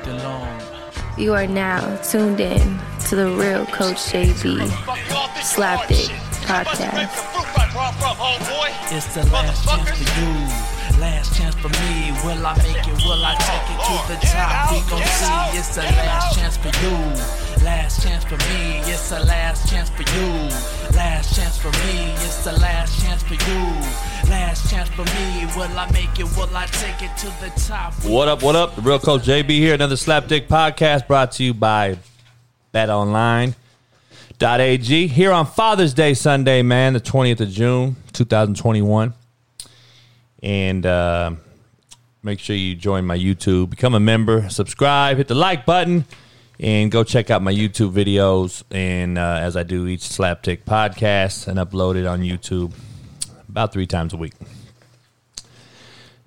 fucking long. You are now tuned in to the real Coach JB Slapdick podcast. It's the last chance for you. Last chance for me. Will I make it? Will I take it to the top? We gon' see. It's the last chance for you. Last chance for me. It's the last chance for you. Last chance for me. It's the last chance for you. Last chance for me. Will I make it? Will I take it to the top? What up, what up? The real coach JB here. Another Slapdick podcast brought to you by BetOnline.ag. Here on Father's Day Sunday, man, the 20th of June, 2021. And uh, make sure you join my YouTube, become a member, subscribe, hit the like button, and go check out my YouTube videos. And uh, as I do each Slapdick podcast and upload it on YouTube about three times a week.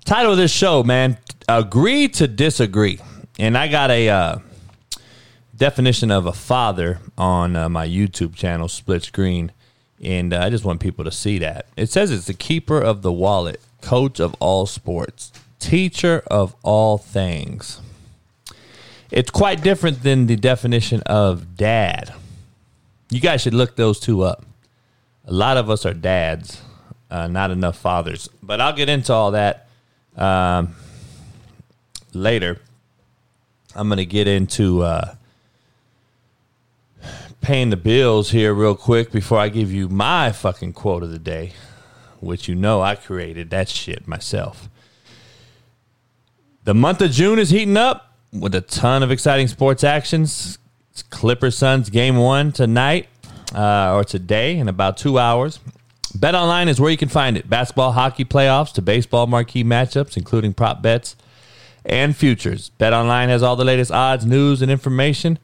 Title of this show, man, agree to disagree. And I got a uh, definition of a father on uh, my YouTube channel, Split Screen. And uh, I just want people to see that. It says it's the keeper of the wallet, coach of all sports, teacher of all things. It's quite different than the definition of dad. You guys should look those two up. A lot of us are dads, uh, not enough fathers. But I'll get into all that um, later. I'm going to get into uh, paying the bills here real quick before I give you my fucking quote of the day, which you know I created that shit myself. The month of June is heating up with a ton of exciting sports actions. It's Clippers Suns game one tonight uh, or today in about two hours. Bet Online is where you can find it. Basketball, hockey playoffs to baseball marquee matchups, including prop bets and futures. Bet Online has all the latest odds, news, and information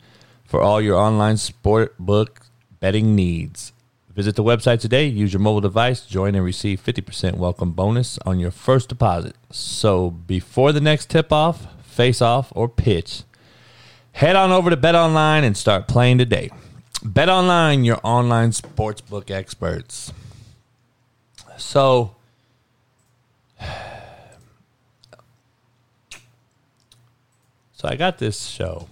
for all your online sport book betting needs. Visit the website today, use your mobile device, join and receive 50% welcome bonus on your first deposit. So before the next tip off, face off, or pitch, head on over to Bet Online and start playing today. Bet Online, your online sportsbook experts. So, so I got this show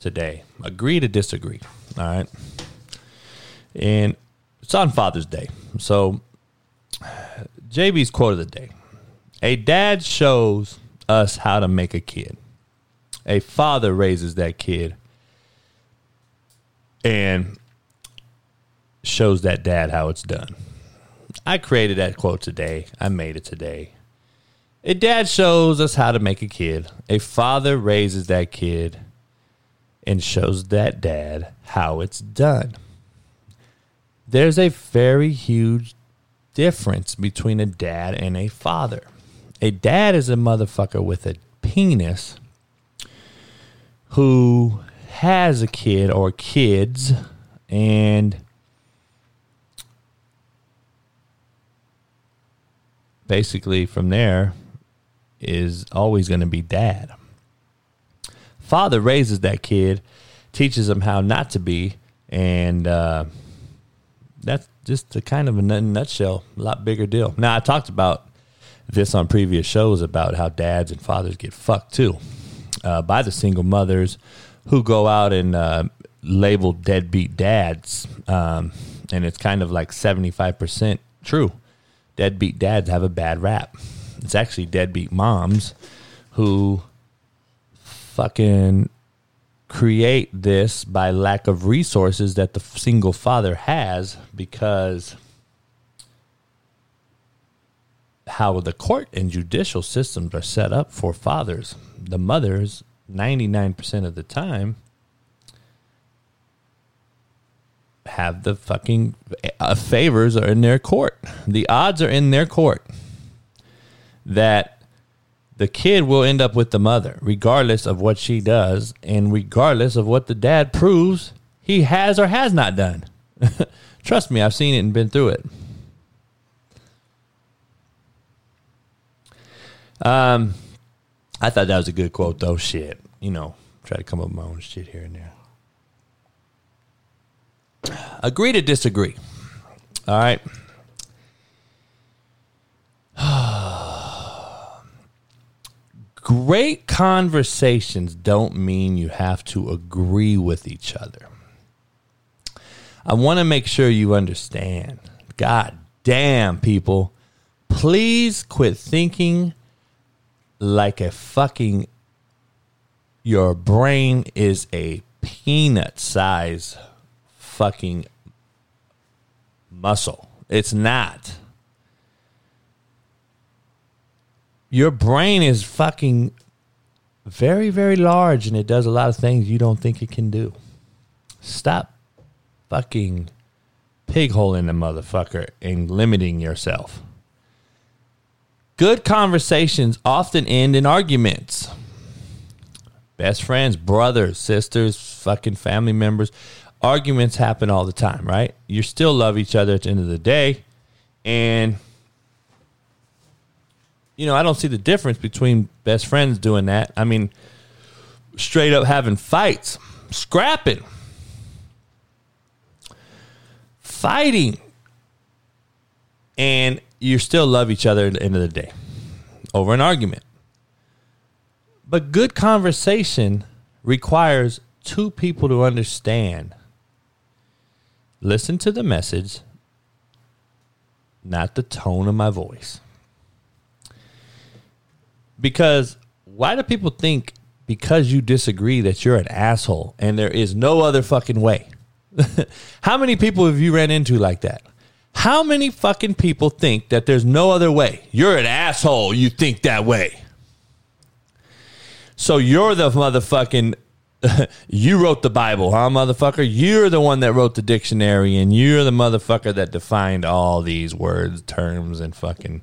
today. Agree to disagree. All right. And it's on Father's Day. So, JB's quote of the day A dad shows us how to make a kid, a father raises that kid and shows that dad how it's done. I created that quote today. I made it today. A dad shows us how to make a kid. A father raises that kid and shows that dad how it's done. There's a very huge difference between a dad and a father. A dad is a motherfucker with a penis who has a kid or kids and basically from there is always going to be dad. Father raises that kid, teaches him how not to be, and uh, that's just the kind of a nutshell, a lot bigger deal. Now I talked about this on previous shows about how dads and fathers get fucked too uh, by the single mothers who go out and uh, label deadbeat dads, um, and it's kind of like seventy five percent true deadbeat dads have a bad rap. It's actually deadbeat moms who fucking create this by lack of resources that the single father has because how the court and judicial systems are set up for fathers. The mothers, 99% of the time, have the fucking uh, favors are in their court. The odds are in their court that the kid will end up with the mother, regardless of what she does, and regardless of what the dad proves he has or has not done. Trust me, I've seen it and been through it. Um, I thought that was a good quote, though. Shit, you know, try to come up with my own shit here and there. Agree to disagree. All right. Great conversations don't mean you have to agree with each other. I want to make sure you understand. God damn, people. Please quit thinking like a fucking. Your brain is a peanut size fucking muscle. It's not. Your brain is fucking very, very large and it does a lot of things you don't think it can do. Stop fucking pig hole in the motherfucker and limiting yourself. Good conversations often end in arguments. Best friends, brothers, sisters, fucking family members. Arguments happen all the time, right? You still love each other at the end of the day. And, you know, I don't see the difference between best friends doing that. I mean, straight up having fights, scrapping fighting, and you still love each other at the end of the day over an argument. But good conversation requires two people to understand. Listen to the message, not the tone of my voice. Because why do people think because you disagree that you're an asshole and there is no other fucking way? How many people have you ran into like that? How many fucking people think that there's no other way? You're an asshole. You think that way. So you're the motherfucking. you wrote the Bible, huh, motherfucker? You're the one that wrote the dictionary, and you're the motherfucker that defined all these words, terms, and fucking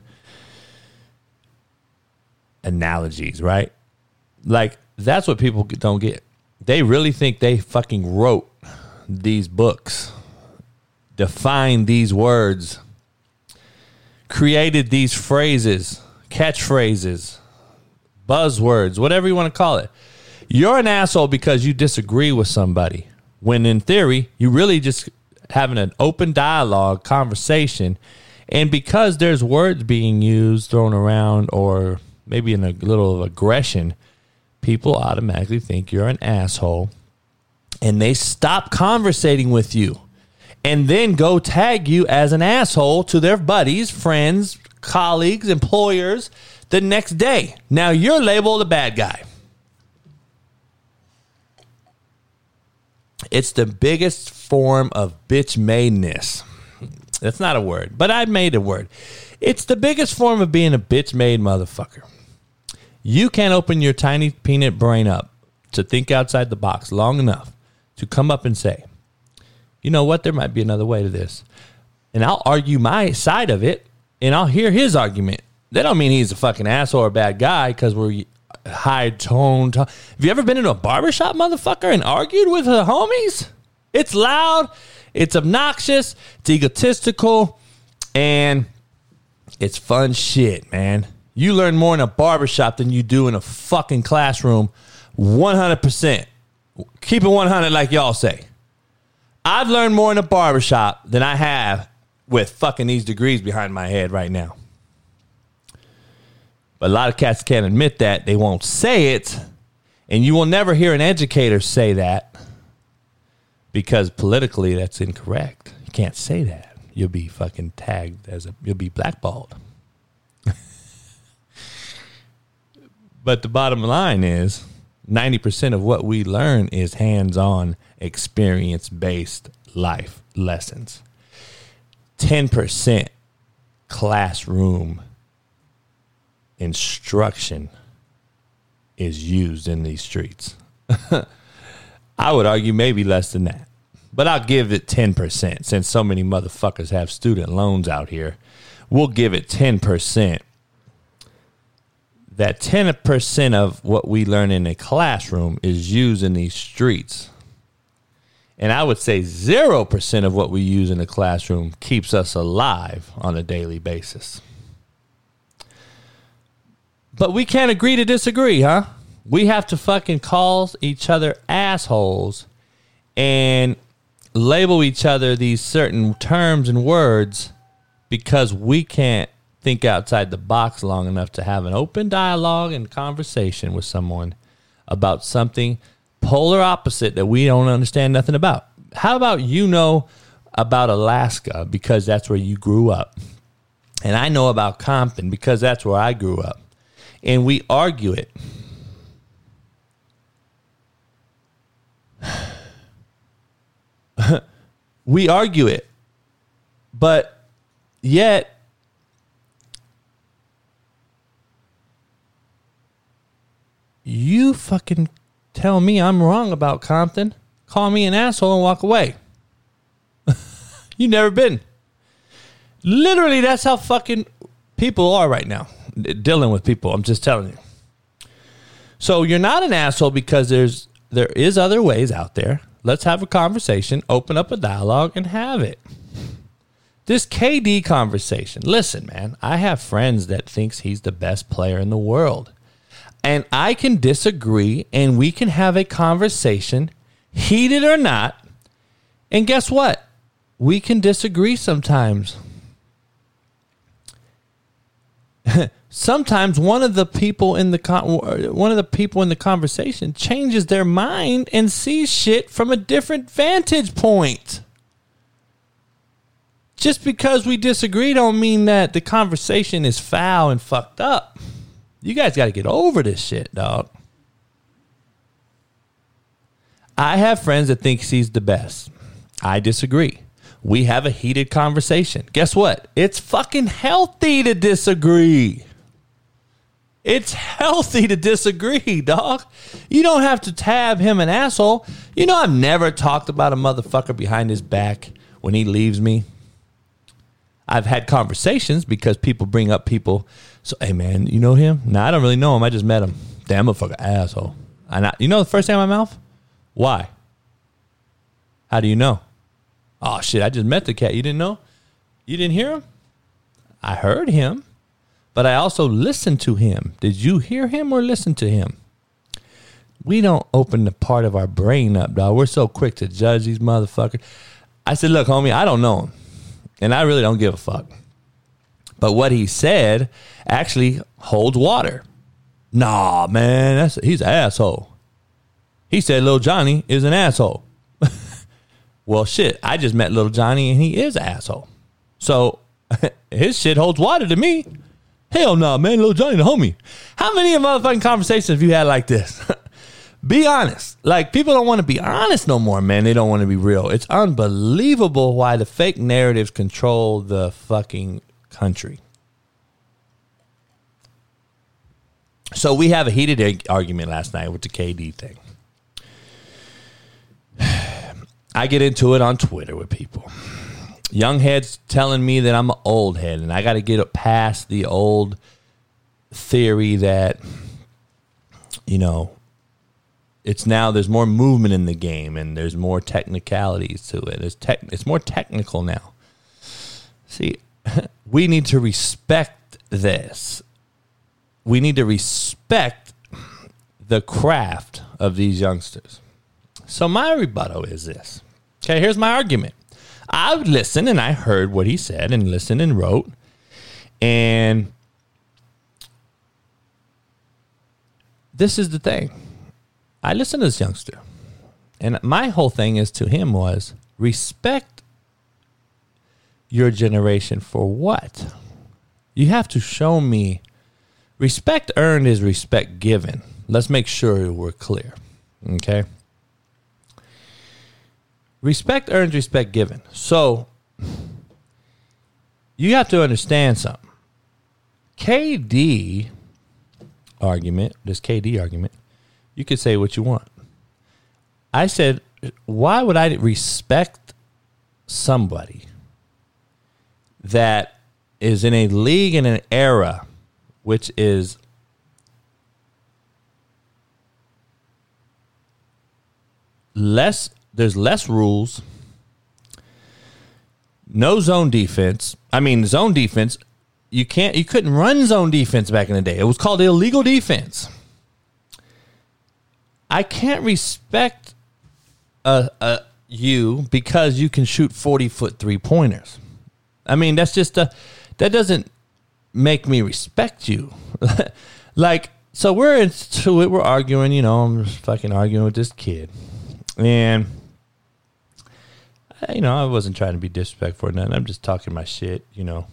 analogies, right? Like, that's what people don't get. They really think they fucking wrote these books, defined these words, created these phrases, catchphrases, buzzwords, whatever you want to call it. You're an asshole because you disagree with somebody. When in theory, you really just having an open dialogue, conversation, and because there's words being used, thrown around, or maybe in a little of aggression, people automatically think you're an asshole and they stop conversating with you and then go tag you as an asshole to their buddies, friends, colleagues, employers the next day. Now you're labeled a bad guy. It's the biggest form of bitch madeness. That's not a word, but I made a word. It's the biggest form of being a bitch made motherfucker. You can't open your tiny peanut brain up to think outside the box long enough to come up and say, you know what, there might be another way to this. And I'll argue my side of it and I'll hear his argument. That don't mean he's a fucking asshole or a bad guy because we're high tone. Have you ever been in a barbershop, motherfucker, and argued with the homies? It's loud, it's obnoxious, it's egotistical, and it's fun shit, man. You learn more in a barbershop than you do in a fucking classroom, 100%. Keep it 100 like y'all say. I've learned more in a barbershop than I have with fucking these degrees behind my head right now. But a lot of cats can't admit that. They won't say it. And you will never hear an educator say that because politically that's incorrect. You can't say that. You'll be fucking tagged as a, you'll be blackballed. But the bottom line is 90% of what we learn is hands on, experience based life lessons. 10% classroom instruction is used in these streets. I would argue maybe less than that. But I'll give it 10% since so many motherfuckers have student loans out here. We'll give it 10% that 10% of what we learn in a classroom is used in these streets. And I would say 0% of what we use in the classroom keeps us alive on a daily basis. But we can't agree to disagree, huh? We have to fucking call each other assholes and label each other these certain terms and words because we can't think outside the box long enough to have an open dialogue and conversation with someone about something polar opposite that we don't understand nothing about. How about you know about Alaska because that's where you grew up? And I know about Compton because that's where I grew up. And we argue it. we argue it. But yet you fucking tell me I'm wrong about Compton, call me an asshole and walk away. you never been. Literally, that's how fucking people are right now, dealing with people. I'm just telling you. So you're not an asshole because there's there is other ways out there. Let's have a conversation, open up a dialogue, and have it. This KD conversation. Listen, man, I have friends that thinks he's the best player in the world and I can disagree and we can have a conversation, heated or not. And guess what? We can disagree sometimes. sometimes one of the people in the con- one of the people in the conversation changes their mind and sees shit from a different vantage point. Just because we disagree don't mean that the conversation is foul and fucked up. You guys got to get over this shit, dog. I have friends that think he's the best. I disagree. We have a heated conversation. Guess what? It's fucking healthy to disagree. It's healthy to disagree, dog. You don't have to tab him an asshole. You know, I've never talked about a motherfucker behind his back when he leaves me. I've had conversations because people bring up people so, hey man, you know him? No, I don't really know him. I just met him. Damn, motherfucker, asshole. And you know the first thing in my mouth? Why? How do you know? Oh shit, I just met the cat. You didn't know? You didn't hear him? I heard him, but I also listened to him. Did you hear him or listen to him? We don't open the part of our brain up, dog. We're so quick to judge these motherfuckers. I said, look, homie, I don't know him. And I really don't give a fuck. But what he said actually holds water. Nah, man, that's he's an asshole. He said little Johnny is an asshole. well, shit, I just met little Johnny and he is an asshole. So his shit holds water to me. Hell no, nah, man, little Johnny the homie. How many motherfucking conversations have you had like this? be honest. Like people don't want to be honest no more, man. They don't want to be real. It's unbelievable why the fake narratives control the fucking country. So we have a heated argument last night with the KD thing. I get into it on Twitter with people. Young heads telling me that I'm an old head and I got to get past the old theory that, you know, it's now there's more movement in the game and there's more technicalities to it. It's tech, it's more technical now. See, we need to respect this. We need to respect the craft of these youngsters. So my rebuttal is this. Okay, here's my argument. I listened and I heard what he said and listened and wrote. And this is the thing. I listened to this youngster. And my whole thing is to him was respect your generation for what? You have to show me respect earned is respect given. Let's make sure we're clear. Okay? Respect earned, respect given. So you have to understand something. KD argument, this KD argument, you could say what you want. I said, why would I respect somebody that is in a league in an era which is less there's less rules no zone defense. I mean zone defense you can't you couldn't run zone defense back in the day. It was called illegal defense i can't respect you because you can shoot 40 foot three pointers I mean, that's just a that doesn't make me respect you. like, so we're into it. We're arguing. You know, I'm fucking arguing with this kid, and you know, I wasn't trying to be disrespectful or nothing. I'm just talking my shit. You know,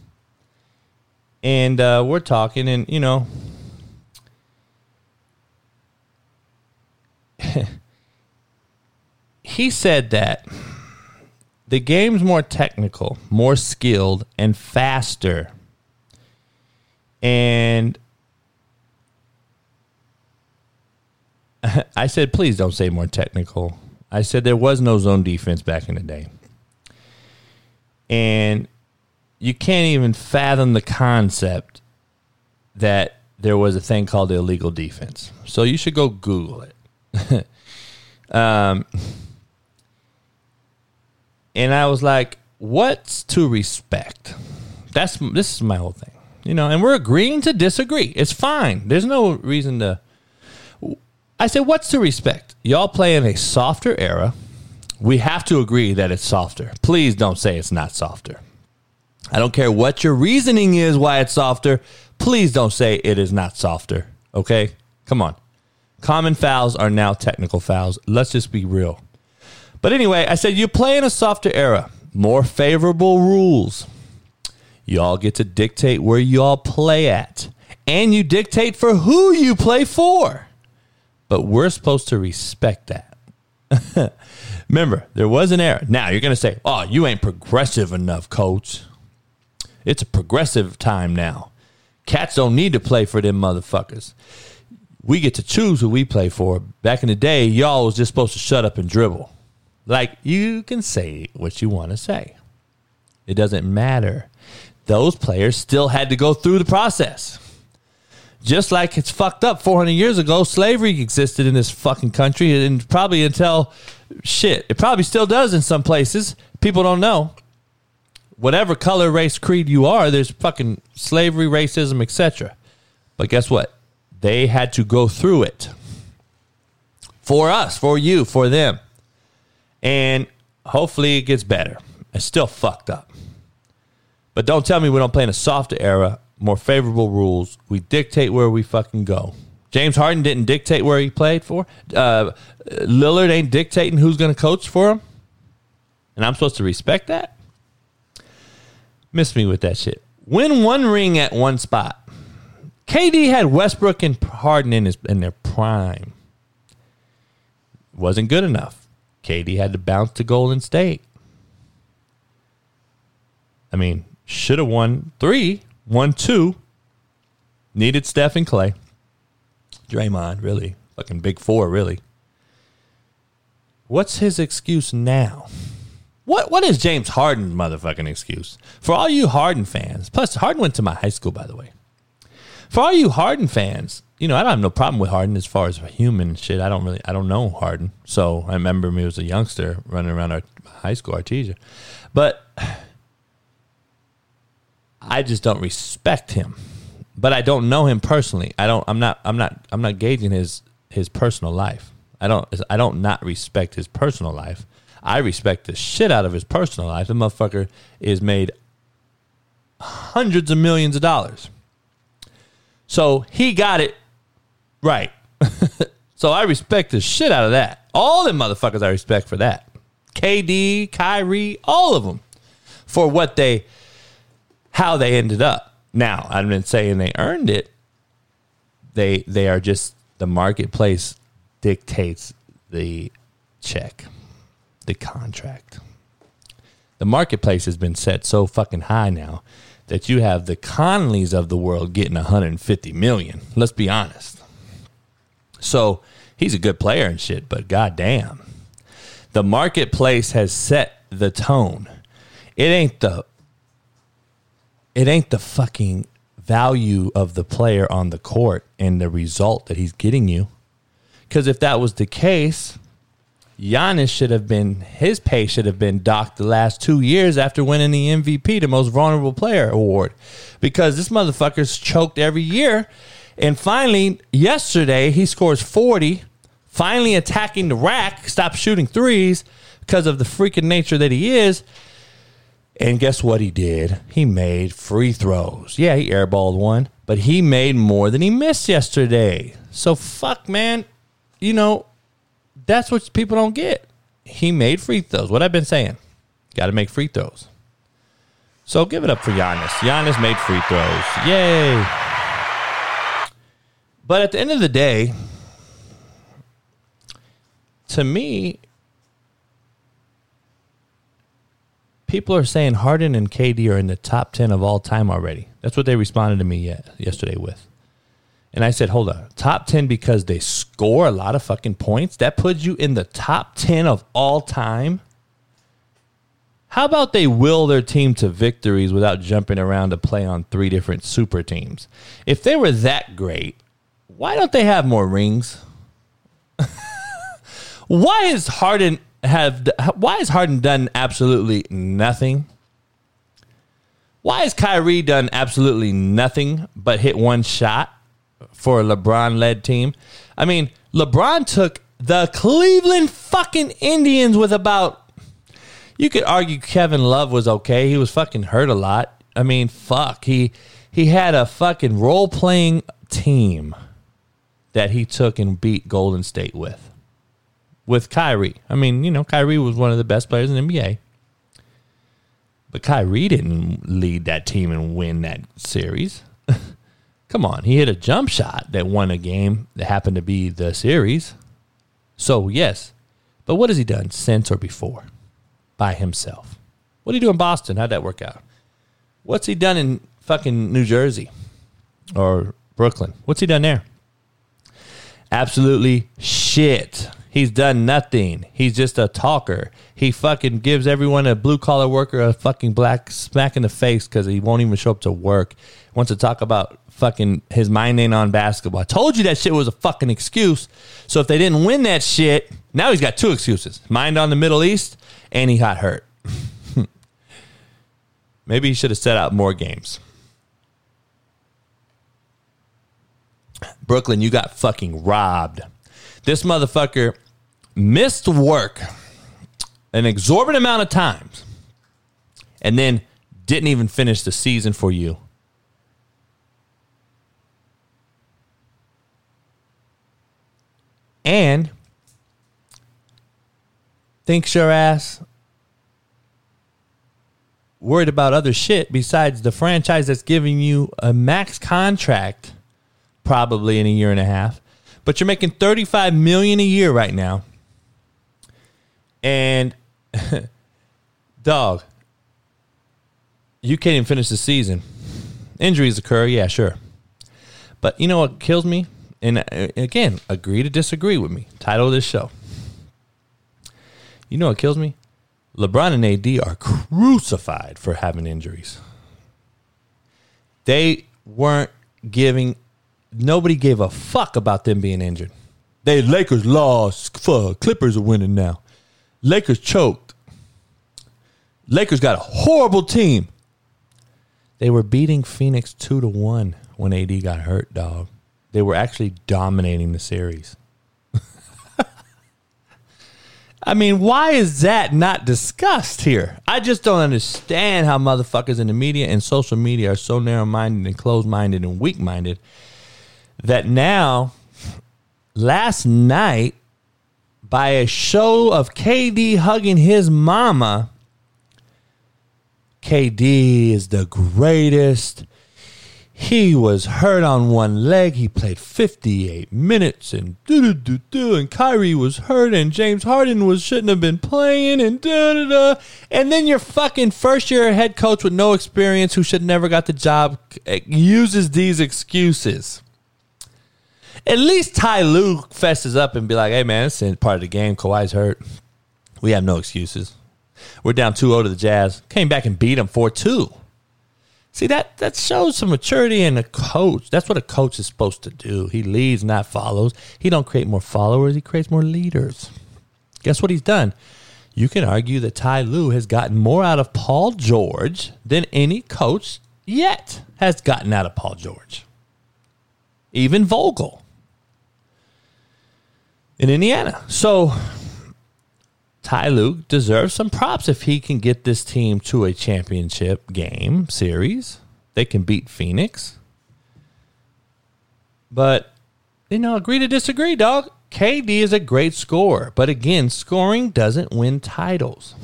and uh, we're talking, and you know. he said that the game's more technical, more skilled, and faster. And I said, please don't say more technical. I said there was no zone defense back in the day. And you can't even fathom the concept that there was a thing called illegal defense. So you should go Google it. um, and I was like, "What's to respect?" That's this is my whole thing, you know. And we're agreeing to disagree. It's fine. There's no reason to. I said, "What's to respect?" Y'all play in a softer era. We have to agree that it's softer. Please don't say it's not softer. I don't care what your reasoning is why it's softer. Please don't say it is not softer. Okay? Come on. Common fouls are now technical fouls. Let's just be real. But anyway, I said you play in a softer era, more favorable rules. Y'all get to dictate where y'all play at, and you dictate for who you play for. But we're supposed to respect that. Remember, there was an era. Now you're going to say, oh, you ain't progressive enough, coach. It's a progressive time now. Cats don't need to play for them motherfuckers. We get to choose who we play for. Back in the day, y'all was just supposed to shut up and dribble. Like you can say what you want to say. It doesn't matter. Those players still had to go through the process. Just like it's fucked up 400 years ago, slavery existed in this fucking country and probably until shit, it probably still does in some places. People don't know. Whatever color, race, creed you are, there's fucking slavery, racism, etc. But guess what? They had to go through it. For us, for you, for them and hopefully it gets better. It's still fucked up. But don't tell me we don't play in a softer era, more favorable rules. We dictate where we fucking go. James Harden didn't dictate where he played for. Uh, Lillard ain't dictating who's going to coach for him. And I'm supposed to respect that? Miss me with that shit. Win one ring at one spot. KD had Westbrook and Harden in his in their prime. Wasn't good enough. KD had to bounce to Golden State. I mean, should have won three, won two. Needed Steph and Clay. Draymond, really. Fucking big four, really. What's his excuse now? What what is James Harden's motherfucking excuse? For all you Harden fans, plus Harden went to my high school, by the way. For all you Harden fans, you know, I don't have no problem with Harden as far as human shit. I don't really, I don't know Harden. So I remember me as a youngster running around our high school, Artesia. But I just don't respect him. But I don't know him personally. I don't, I'm not, I'm not, I'm not gauging his, his personal life. I don't, I don't not respect his personal life. I respect the shit out of his personal life. The motherfucker is made hundreds of millions of dollars. So he got it Right. so I respect the shit out of that. All them motherfuckers I respect for that. KD, Kyrie, all of them for what they, how they ended up. Now, I'm not saying they earned it. They they are just the marketplace dictates the check, the contract. The marketplace has been set so fucking high now that you have the Conleys of the world getting 150 million. Let's be honest. So he's a good player and shit, but goddamn, the marketplace has set the tone. It ain't the it ain't the fucking value of the player on the court and the result that he's getting you. Because if that was the case, Giannis should have been his pay should have been docked the last two years after winning the MVP, the most vulnerable player award, because this motherfucker's choked every year and finally, yesterday, he scores 40, finally attacking the rack, stop shooting threes because of the freaking nature that he is. And guess what he did? He made free throws. Yeah, he airballed one, but he made more than he missed yesterday. So fuck, man. You know, that's what people don't get. He made free throws. What I've been saying. Got to make free throws. So give it up for Giannis. Giannis made free throws. Yay. But at the end of the day, to me, people are saying Harden and KD are in the top 10 of all time already. That's what they responded to me yesterday with. And I said, hold on, top 10 because they score a lot of fucking points? That puts you in the top 10 of all time? How about they will their team to victories without jumping around to play on three different super teams? If they were that great, why don't they have more rings? why is Harden have why has Harden done absolutely nothing? Why has Kyrie done absolutely nothing but hit one shot for a LeBron led team? I mean, LeBron took the Cleveland fucking Indians with about you could argue Kevin Love was okay. He was fucking hurt a lot. I mean, fuck. He he had a fucking role playing team that he took and beat Golden State with with Kyrie. I mean, you know, Kyrie was one of the best players in the NBA. But Kyrie didn't lead that team and win that series. Come on, he hit a jump shot that won a game that happened to be the series. So, yes. But what has he done since or before by himself? What did he do in Boston? How'd that work out? What's he done in fucking New Jersey or Brooklyn? What's he done there? Absolutely shit. He's done nothing. He's just a talker. He fucking gives everyone a blue collar worker a fucking black smack in the face because he won't even show up to work. Wants to talk about fucking his mind ain't on basketball. I told you that shit was a fucking excuse. So if they didn't win that shit, now he's got two excuses: mind on the Middle East, and he got hurt. Maybe he should have set out more games. Brooklyn, you got fucking robbed. This motherfucker missed work an exorbitant amount of times and then didn't even finish the season for you. And thinks your ass worried about other shit besides the franchise that's giving you a max contract probably in a year and a half but you're making 35 million a year right now. And dog, you can't even finish the season. Injuries occur, yeah, sure. But you know what kills me? And uh, again, agree to disagree with me. Title of this show. You know what kills me? LeBron and AD are crucified for having injuries. They weren't giving nobody gave a fuck about them being injured. They Lakers lost. Fuck, Clippers are winning now. Lakers choked. Lakers got a horrible team. They were beating Phoenix two to one when AD got hurt, dog. They were actually dominating the series. I mean, why is that not discussed here? I just don't understand how motherfuckers in the media and social media are so narrow minded and closed minded and weak minded that now, last night, by a show of KD hugging his mama, KD is the greatest. He was hurt on one leg. He played 58 minutes and do do do do. And Kyrie was hurt and James Harden was shouldn't have been playing and da da da. And then your fucking first year head coach with no experience who should never got the job eh, uses these excuses. At least Ty Lue fesses up and be like, hey, man, it's part of the game. Kawhi's hurt. We have no excuses. We're down 2 0 to the Jazz. Came back and beat them 4 2. See, that, that shows some maturity in a coach. That's what a coach is supposed to do. He leads, not follows. He don't create more followers. He creates more leaders. Guess what he's done? You can argue that Ty Lue has gotten more out of Paul George than any coach yet has gotten out of Paul George. Even Vogel in Indiana. So Ty Lue deserves some props if he can get this team to a championship game series. They can beat Phoenix. But, you know, agree to disagree, dog. KD is a great scorer. But again, scoring doesn't win titles.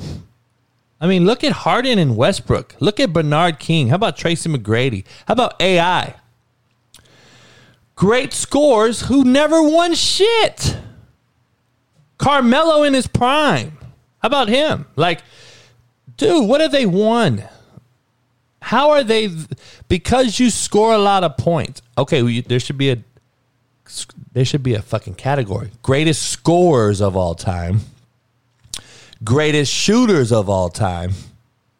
I mean, look at Harden and Westbrook. Look at Bernard King. How about Tracy McGrady? How about AI? Great scores who never won shit. Carmelo in his prime. How about him? Like, dude, what have they won? How are they? Because you score a lot of points. Okay, there should be a there should be a fucking category. Greatest scorers of all time, greatest shooters of all time,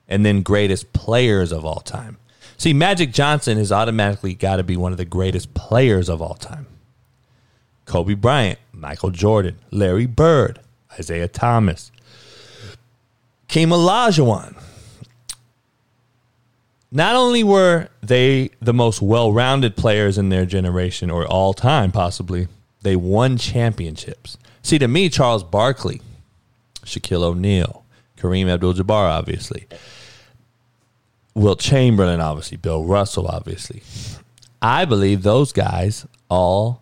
and then greatest players of all time. See, Magic Johnson has automatically got to be one of the greatest players of all time. Kobe Bryant, Michael Jordan, Larry Bird, Isiah Thomas, Keem Olajuwon. Not only were they the most well-rounded players in their generation or all time, possibly, they won championships. See, to me, Charles Barkley, Shaquille O'Neal, Kareem Abdul-Jabbar, obviously, Wilt Chamberlain, obviously, Bill Russell, obviously. I believe those guys all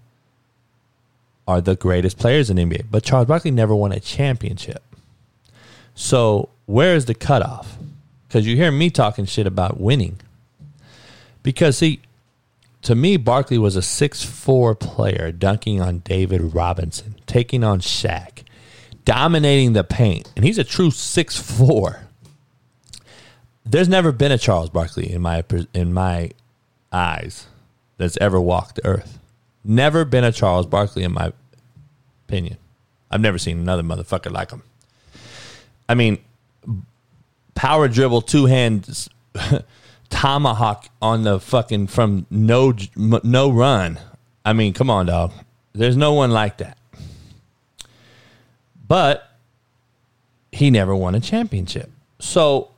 are the greatest players in NBA. But Charles Barkley never won a championship. So where is the cutoff? Because you hear me talking shit about winning. Because see, to me, Barkley was a six-four player dunking on David Robinson, taking on Shaq, dominating the paint. And he's a true six-four. There's never been a Charles Barkley in my in my eyes that's ever walked the earth. Never been a Charles Barkley in my opinion. I've never seen another motherfucker like him. I mean, power dribble, two hands, tomahawk on the fucking from no no run. I mean, come on, dog. There's no one like that. But he never won a championship. So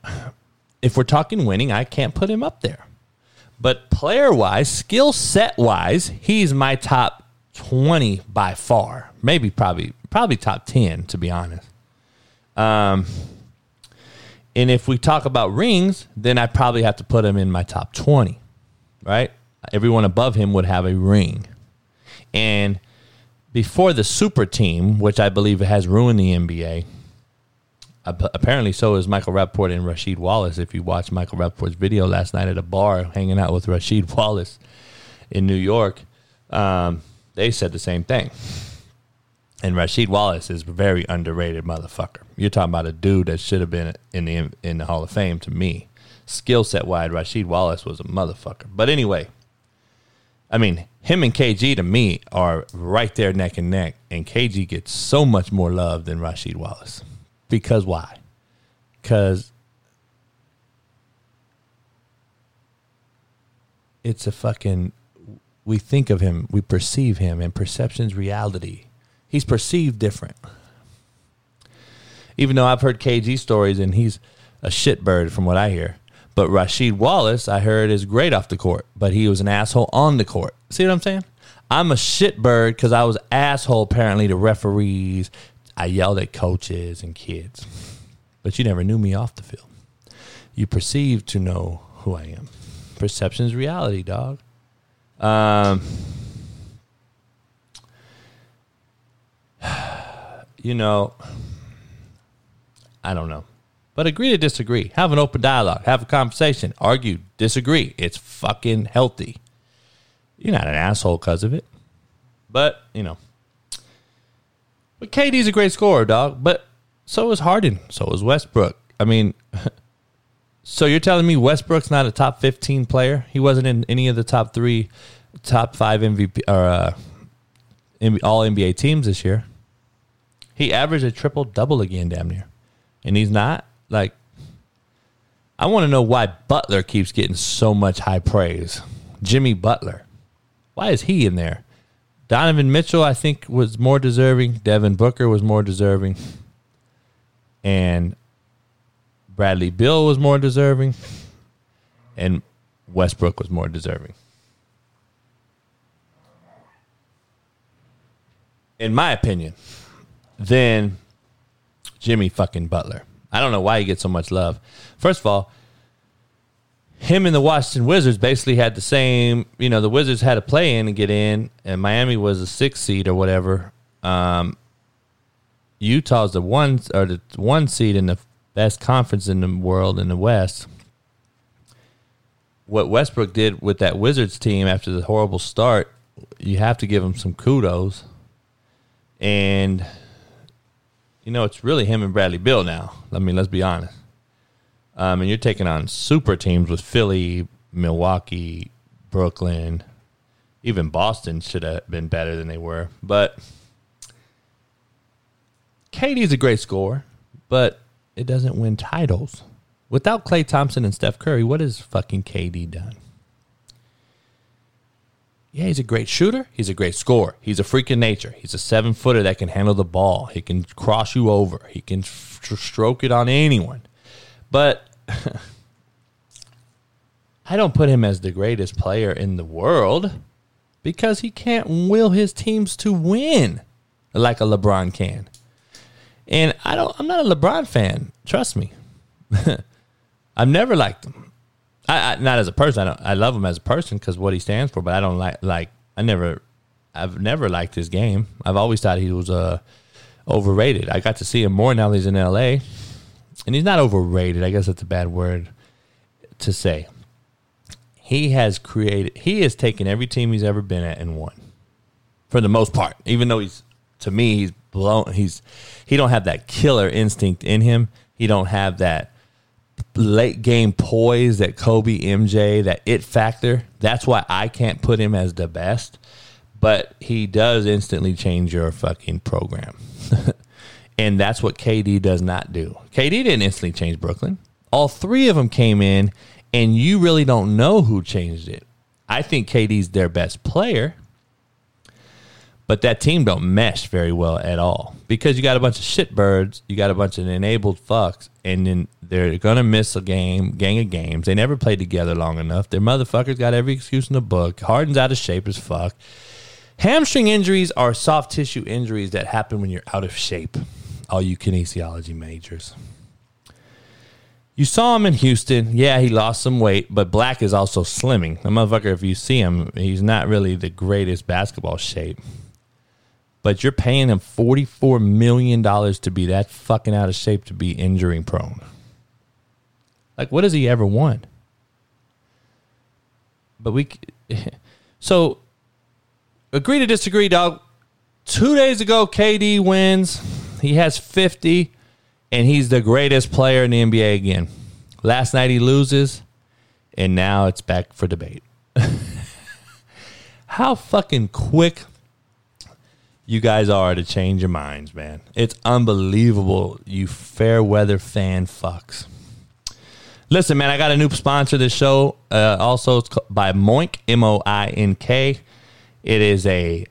if we're talking winning, I can't put him up there. But player wise, skill set wise, he's my top 20 by far. Maybe probably probably top 10 to be honest. Um and if we talk about rings, then I probably have to put him in my top 20. Right? Everyone above him would have a ring. And before the super team, which I believe has ruined the NBA, apparently so is Michael Rapaport and Rasheed Wallace. If you watch Michael Rapaport's video last night at a bar hanging out with Rasheed Wallace in New York, um, they said the same thing. And Rasheed Wallace is a very underrated motherfucker. You're talking about a dude that should have been in the in the Hall of Fame to me. Skill set wide, Rasheed Wallace was a motherfucker. But anyway, I mean, him and KG to me are right there neck and neck, and KG gets so much more love than Rasheed Wallace. Because why? Because it's a fucking. We think of him, we perceive him, and perception's reality. He's perceived different. Even though I've heard KG stories and he's a shitbird from what I hear. But Rasheed Wallace, I heard, is great off the court, but he was an asshole on the court. See what I'm saying? I'm a shitbird because I was asshole apparently to referees, I yelled at coaches and kids, but you never knew me off the field. You perceive to know who I am. Perception's reality, dog. Um, you know, I don't know. But agree to disagree. Have an open dialogue. Have a conversation. Argue. Disagree. It's fucking healthy. You're not an asshole because of it. But, you know, but KD's a great scorer, dog. But so is Harden. So is Westbrook. I mean, so you're telling me Westbrook's not a top 15 player? He wasn't in any of the top three, top five MVP or uh, all NBA teams this year. He averaged a triple double again, damn near, and he's not like. I want to know why Butler keeps getting so much high praise. Jimmy Butler, why is he in there? Donovan Mitchell, I think, was more deserving. Devin Booker was more deserving. And Bradley Beal was more deserving. And Westbrook was more deserving. In my opinion, then Jimmy fucking Butler. I don't know why he gets so much love. First of all, him and the Washington Wizards basically had the same. You know, the Wizards had to play in and get in, and Miami was a six seed or whatever. Um, Utah's the one or the one seed in the best conference in the world in the West. What Westbrook did with that Wizards team after the horrible start, you have to give him some kudos. And you know, it's really him and Bradley Beal now. I mean, let's be honest. Um, and you're taking on super teams with Philly, Milwaukee, Brooklyn, even Boston should have been better than they were. But KD's a great scorer, but it doesn't win titles. Without Klay Thompson and Steph Curry, what has fucking KD done? Yeah, he's a great shooter. He's a great scorer. He's a freak of nature. He's a seven footer that can handle the ball. He can cross you over. He can f- stroke it on anyone. But I don't put him as the greatest player in the world because he can't will his teams to win like a LeBron can. And I don't I'm not a LeBron fan, trust me. I've never liked him. I, I, not as a person. I don't, I love him as a person because what he stands for, but I don't like like I never I've never liked his game. I've always thought he was uh overrated. I got to see him more now he's in LA. And he's not overrated. I guess that's a bad word to say. He has created he has taken every team he's ever been at and won for the most part. Even though he's to me he's blown he's he don't have that killer instinct in him. He don't have that late game poise that kobe mj that it factor. That's why i can't put him as the best. But he does instantly change your fucking program and that's what kd does not do kd didn't instantly change brooklyn all three of them came in and you really don't know who changed it. I think KD's their best player, but that team don't mesh very well at all because you got a bunch of shitbirds, you got a bunch of enabled fucks, and then they're gonna miss a game, gang of games. They never played together long enough. Their motherfuckers got every excuse in the book. Harden's out of shape as fuck. Hamstring injuries are soft tissue injuries that happen when you're out of shape. All you kinesiology majors. You saw him in Houston. Yeah, he lost some weight, but Black is also slimming. The motherfucker, if you see him, he's not really the greatest basketball shape. But you're paying him $44 million to be that fucking out of shape to be injury prone. Like, what has he ever won? But we. So, agree to disagree, dog. Two days ago, KD wins. He has 50 and he's the greatest player in the NBA again. Last night he loses, and now it's back for debate. How fucking quick you guys are to change your minds, man. It's unbelievable, you fair weather fan fucks. Listen, man, I got a new sponsor this show. Uh, also, it's by Moink, M O I N K. It is a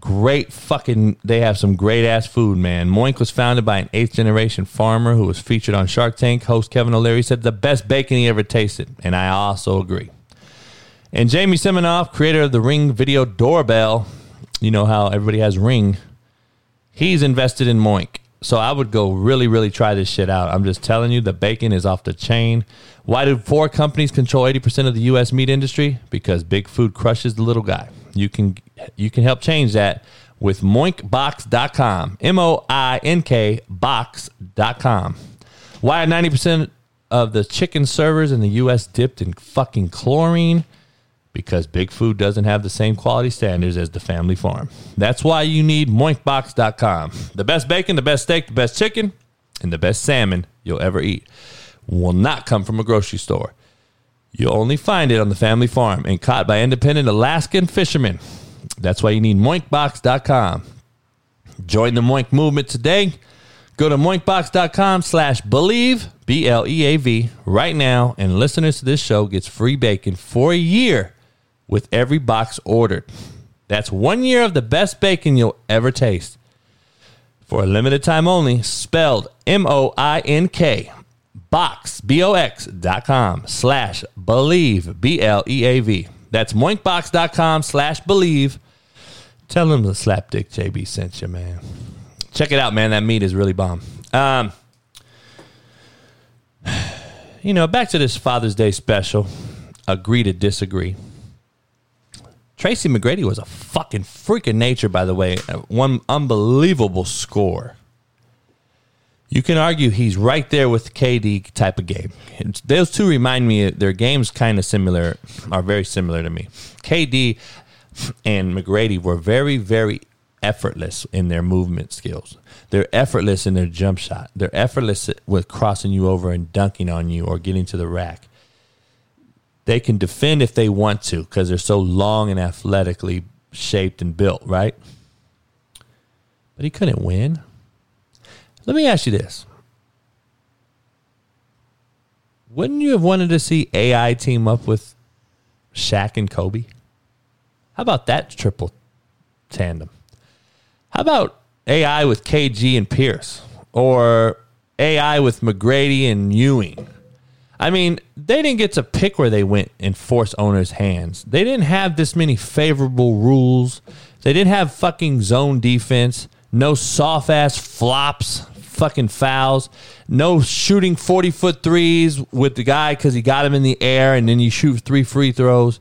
great fucking they have some great ass food man. Moink was founded by an eighth generation farmer who was featured on shark tank. Host kevin o'leary said the best bacon he ever tasted and i also agree. And jamie siminoff creator of the ring video doorbell you know how everybody has ring he's invested in moink. So i would go really really try this shit out. I'm just telling you the bacon is off the chain. Why do four companies control 80% of the us meat industry? Because big food crushes the little guy you can you can help change that with moinkbox.com. M O I N K box.com. Why are 90% of the chicken servers in the US dipped in fucking chlorine? Because Big Food doesn't have the same quality standards as the family farm. That's why you need moinkbox.com. The best bacon, the best steak, the best chicken, and the best salmon you'll ever eat will not come from a grocery store. You'll only find it on the family farm and caught by independent Alaskan fishermen. That's why you need moinkbox.com. Join the Moink movement today. Go to moinkbox.com slash bleav, B L E A V, right now, and listeners to this show gets free bacon for a year with every box ordered. That's one year of the best bacon you'll ever taste. For a limited time only, spelled M O I N K box, B-O-X dot com slash bleav, B-L-E-A-V. That's moinkbox.com slash bleav. Tell them the slapdick JB sent you, man. Check it out, man. That meat is really bomb. Um, you know, back to this Father's Day special. Agree to disagree. Tracy McGrady was a fucking freak of nature, by the way. One unbelievable score. You can argue he's right there with KD type of game. Those two remind me their games kind of similar, are very similar to me. KD and McGrady were very, very effortless in their movement skills. They're effortless in their jump shot. They're effortless with crossing you over and dunking on you or getting to the rack. They can defend if they want to because they're so long and athletically shaped and built, right? But he couldn't win. Let me ask you this. Wouldn't you have wanted to see AI team up with Shaq and Kobe? How about that triple tandem? How about AI with KG and Pierce? Or AI with McGrady and Ewing? I mean, they didn't get to pick where they went and force owners' hands. They didn't have this many favorable rules. They didn't have fucking zone defense, no soft ass flops, fucking fouls, no shooting 40 foot threes with the guy because he got him in the air and then you shoot three free throws.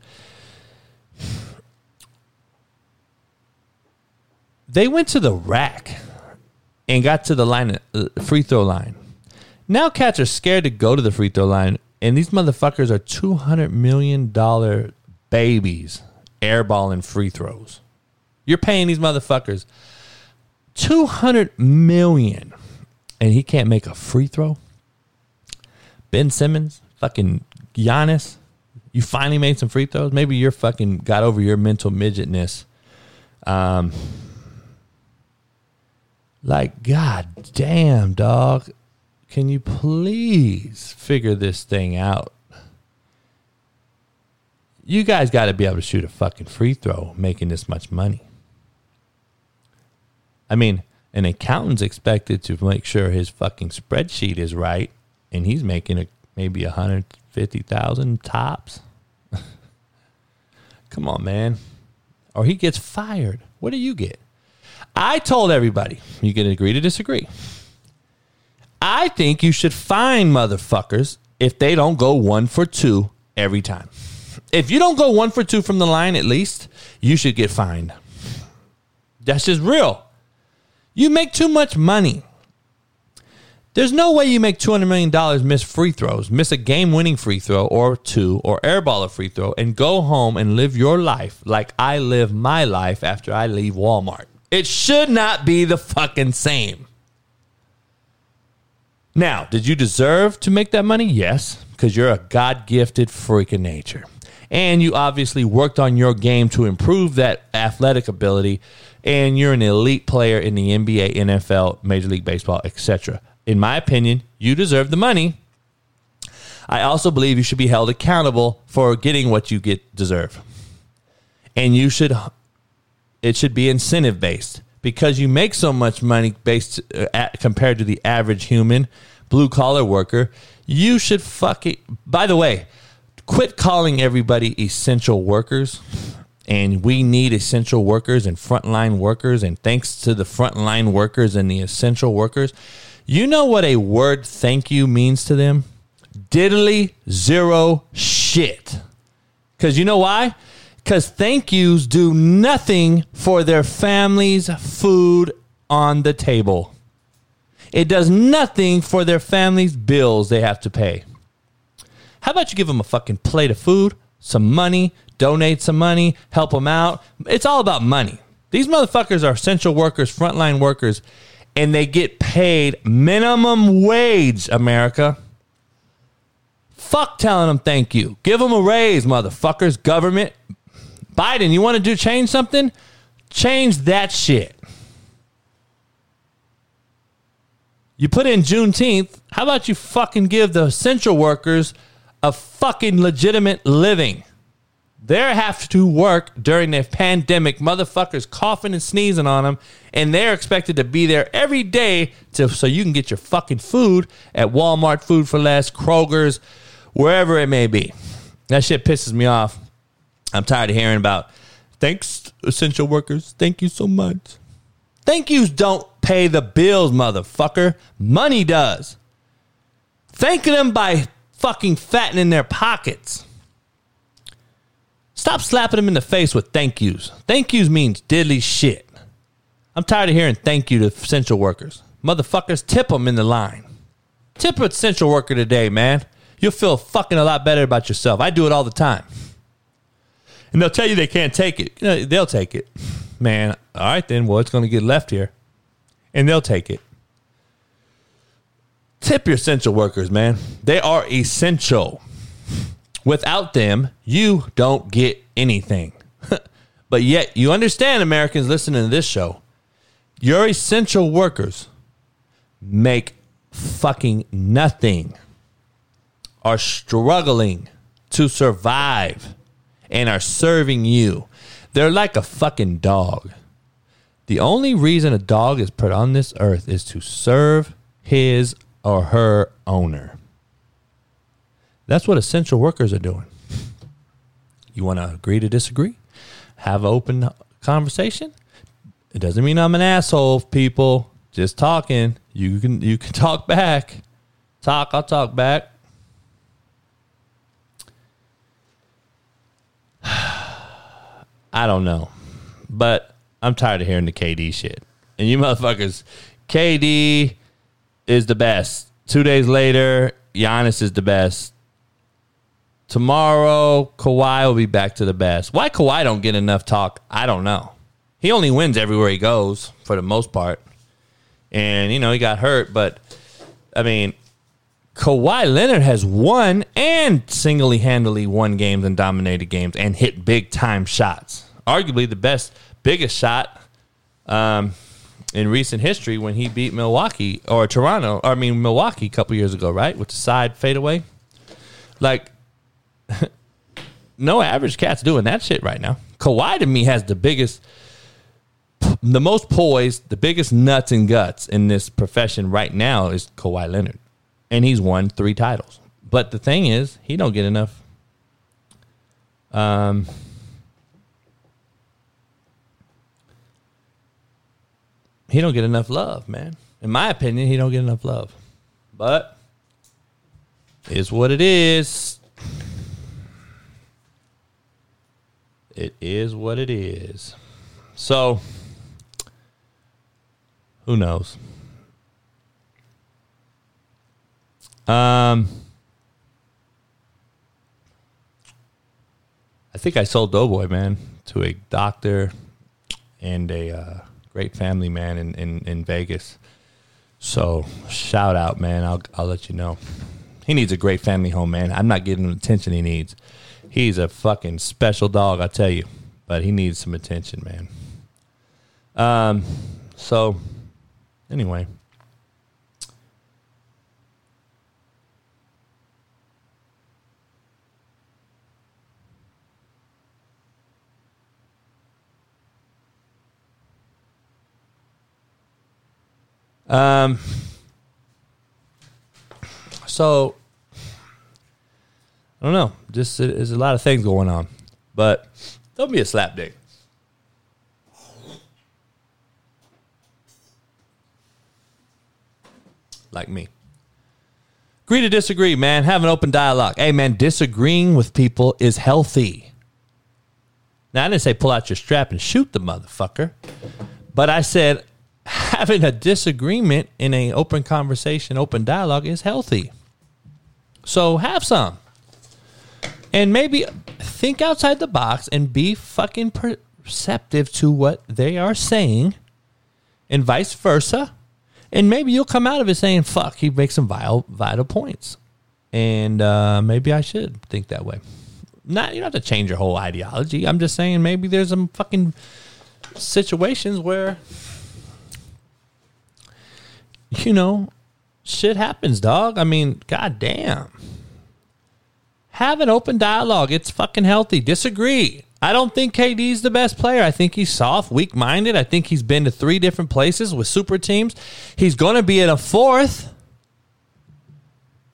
They went to the rack and got to the line, uh, free throw line. Now cats are scared to go to the free throw line, and these motherfuckers are two hundred million dollar babies airballing free throws. You're paying these motherfuckers two hundred million, and he can't make a free throw. Ben Simmons, fucking Giannis, you finally made some free throws. Maybe you're fucking got over your mental midgetness. Um, like, god damn, dog. Can you please figure this thing out? You guys got to be able to shoot a fucking free throw making this much money. I mean, an accountant's expected to make sure his fucking spreadsheet is right, and he's making a, maybe a hundred fifty thousand tops. Come on, man. Or he gets fired. What do you get? I told everybody you can agree to disagree. I think you should fine motherfuckers if they don't go one for two every time. If you don't go one for two from the line, at least you should get fined. That's just real. You make too much money. There's no way you make $200 million miss free throws, miss a game winning free throw or two, or airball a free throw, and go home and live your life like I live my life after I leave Walmart. It should not be the fucking same. Now, did you deserve to make that money? Yes, because you're a God gifted freak of nature. And you obviously worked on your game to improve that athletic ability. And you're an elite player in the NBA, NFL, Major League Baseball, etc. In my opinion, you deserve the money. I also believe you should be held accountable for getting what you get deserve. And you should it should be incentive based because you make so much money based uh, at, compared to the average human blue collar worker. You should fucking. By the way, quit calling everybody essential workers. And we need essential workers and frontline workers. And thanks to the frontline workers and the essential workers, you know what a word thank you means to them? Diddly zero shit. Because you know why? because thank yous do nothing for their family's food on the table. It does nothing for their family's bills they have to pay. How about you give them a fucking plate of food, some money, donate some money, help them out? It's all about money. These motherfuckers are essential workers, frontline workers, and they get paid minimum wage, America. Fuck telling them thank you. Give them a raise, motherfuckers. Government, Biden, you want to do change something? Change that shit. You put in Juneteenth. How about you fucking give the essential workers a fucking legitimate living? They have to work during the pandemic. Motherfuckers coughing and sneezing on them, and they're expected to be there every day to so you can get your fucking food at Walmart, Food for Less, Kroger's, wherever it may be. That shit pisses me off. I'm tired of hearing about thanks, essential workers. Thank you so much. Thank yous don't pay the bills, motherfucker. Money does. Thank them by fucking fattening their pockets. Stop slapping them in the face with thank yous. Thank yous means diddly shit. I'm tired of hearing thank you to essential workers. Motherfuckers, tip them in the line. Tip a essential worker today, man. You'll feel fucking a lot better about yourself. I do it all the time. And they'll tell you they can't take it. You know, they'll take it. Man, all right then. Well, it's going to get left here. And they'll take it. Tip your essential workers, man. They are essential. Without them, you don't get anything. but yet, you understand, Americans listening to this show, your essential workers make fucking nothing, are struggling to survive, and are serving you. They're like a fucking dog. The only reason a dog is put on this earth is to serve his or her owner. That's what essential workers are doing. You want to agree to disagree? Have open conversation? It doesn't mean I'm an asshole, people. Just talking. You can you can talk back. Talk, I'll talk back. I don't know. But I'm tired of hearing the KD shit. And you motherfuckers, KD is the best. Two days later, Giannis is the best. Tomorrow, Kawhi will be back to the best. Why Kawhi don't get enough talk, I don't know. He only wins everywhere he goes for the most part. And, you know, he got hurt, but I mean, Kawhi Leonard has won and singly handedly won games and dominated games and hit big time shots. Arguably the best, biggest shot um, in recent history when he beat Milwaukee or Toronto, or I mean Milwaukee a couple years ago, right? With the side fadeaway. Like, no average cat's doing that shit right now. Kawhi to me has the biggest, the most poised, the biggest nuts and guts in this profession right now is Kawhi Leonard and he's won three titles. But the thing is, he don't get enough. Um, he don't get enough love, man. In my opinion, he don't get enough love. But is what it is. It is what it is. So, who knows? Um, I think I sold Doughboy, man, to a doctor and a uh, great family man in, in, in Vegas. So shout out, man. I'll I'll let you know. He needs a great family home, man. I'm not getting the attention he needs. He's a fucking special dog, I tell you. But he needs some attention, man. Um. So, anyway. Um, so I don't know. Just there's a lot of things going on, but don't be a slap dick. Like me. Agree to disagree, man. Have an open dialogue. Hey, man, disagreeing with people is healthy. Now, I didn't say pull out your strap and shoot the motherfucker, but I said having a disagreement in an open conversation, open dialogue is healthy. So have some. And maybe think outside the box and be fucking perceptive to what they are saying and vice versa. And maybe you'll come out of it saying, fuck, he makes some vital, vital points. And uh, maybe I should think that way. Not you don't have to change your whole ideology. I'm just saying maybe there's some fucking situations where you know, shit happens, dog. I mean, goddamn. Have an open dialogue. It's fucking healthy. Disagree. I don't think KD's the best player. I think he's soft, weak minded. I think he's been to three different places with super teams. He's going to be in a fourth.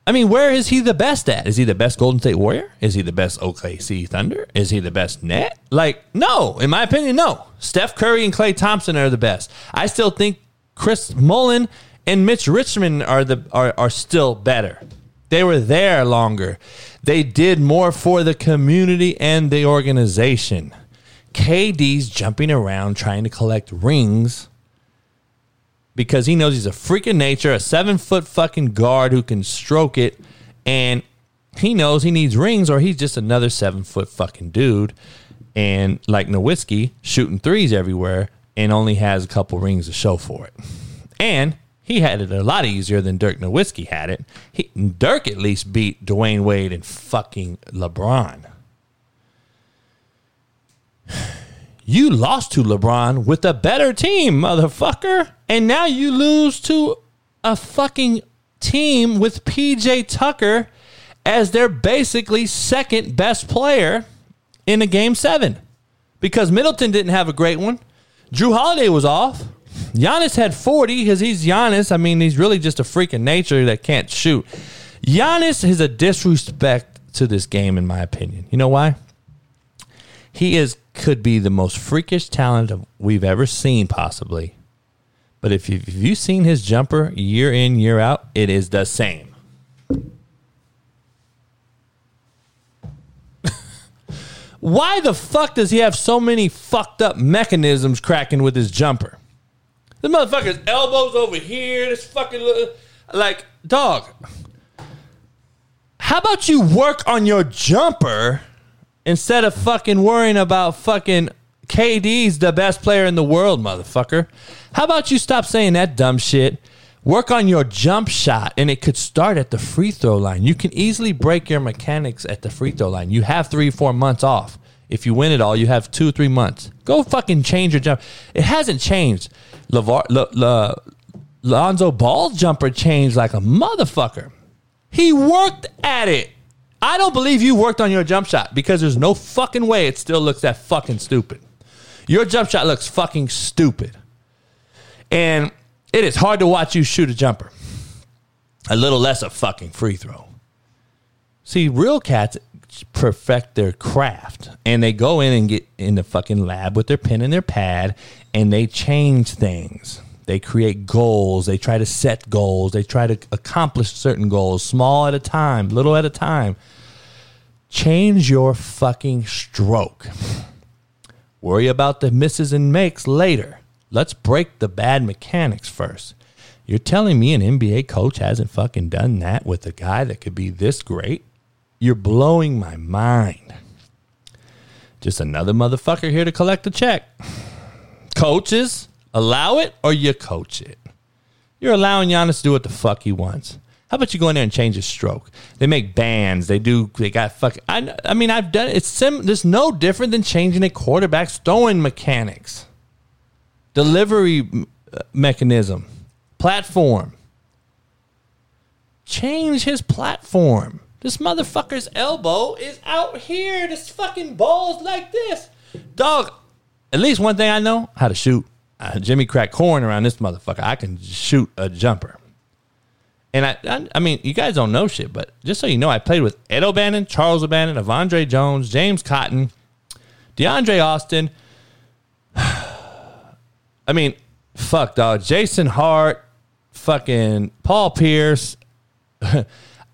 I mean, where is he the best at? Is he the best Golden State Warrior? Is he the best OKC Thunder? Is he the best net? Like, no, in my opinion, no. Steph Curry and Klay Thompson are the best. I still think Chris Mullin and Mitch Richmond are the are, are still better. They were there longer. They did more for the community and the organization. KD's jumping around trying to collect rings because he knows he's a freak of nature, a seven foot fucking guard who can stroke it, and he knows he needs rings or he's just another seven foot fucking dude. And like Nowitzki, shooting threes everywhere and only has a couple rings to show for it. And he had it a lot easier than Dirk Nowitzki had it. He, Dirk at least beat Dwyane Wade and fucking LeBron. You lost to LeBron with a better team, motherfucker. And now you lose to a fucking team with PJ Tucker as their basically second best player in a game seven. Because Middleton didn't have a great one. Jrue Holiday was off. Giannis had 40 because he's Giannis. I mean, he's really just a freak of nature that can't shoot. Giannis is a disrespect to this game, in my opinion. You know why? He is could be the most freakish talent we've ever seen, possibly. But if you've, if you've seen his jumper year in, year out, it is the same. Why the fuck does he have so many fucked up mechanisms cracking with his jumper? This motherfucker's elbows over here. This fucking like dog. How about you work on your jumper instead of fucking worrying about fucking KD's the best player in the world, motherfucker? How about you stop saying that dumb shit? Work on your jump shot, and it could start at the free throw line. You can easily break your mechanics at the free throw line. You have three, four months off. If you win it all, you have two, three months. Go fucking change your jump. It hasn't changed. LeVar, Le, Le, Lonzo Ball's jumper changed like a motherfucker. He worked at it. I don't believe you worked on your jump shot because there's no fucking way it still looks that fucking stupid. Your jump shot looks fucking stupid. And it is hard to watch you shoot a jumper. A little less a fucking free throw. See, real cats perfect their craft and they go in and get in the fucking lab with their pen and their pad and they change things. They create goals. They try to set goals. They try to accomplish certain goals, small at a time, little at a time. Change your fucking stroke. Worry about the misses and makes later. Let's break the bad mechanics first. You're telling me an NBA coach hasn't fucking done that with a guy that could be this great? You're blowing my mind. Just another motherfucker here to collect a check. Coaches, allow it or you coach it. You're allowing Giannis to do what the fuck he wants. How about you go in there and change his stroke? They make bands. They do. They got fuck. I, I mean, I've done it. It's sim. There's no different than changing a quarterback's throwing mechanics delivery uh, mechanism, platform. Change his platform. This motherfucker's elbow is out here. This fucking ball's like this. Dog, at least one thing I know how to shoot. Uh, Jimmy crack corn around this motherfucker. I can shoot a jumper. And I, I, I, mean, you guys don't know shit, but just so you know, I played with Ed O'Bannon, Charles O'Bannon, Avondre Jones, James Cotton, DeAndre Austin, I mean, fuck, dog. Jason Hart, fucking Paul Pierce.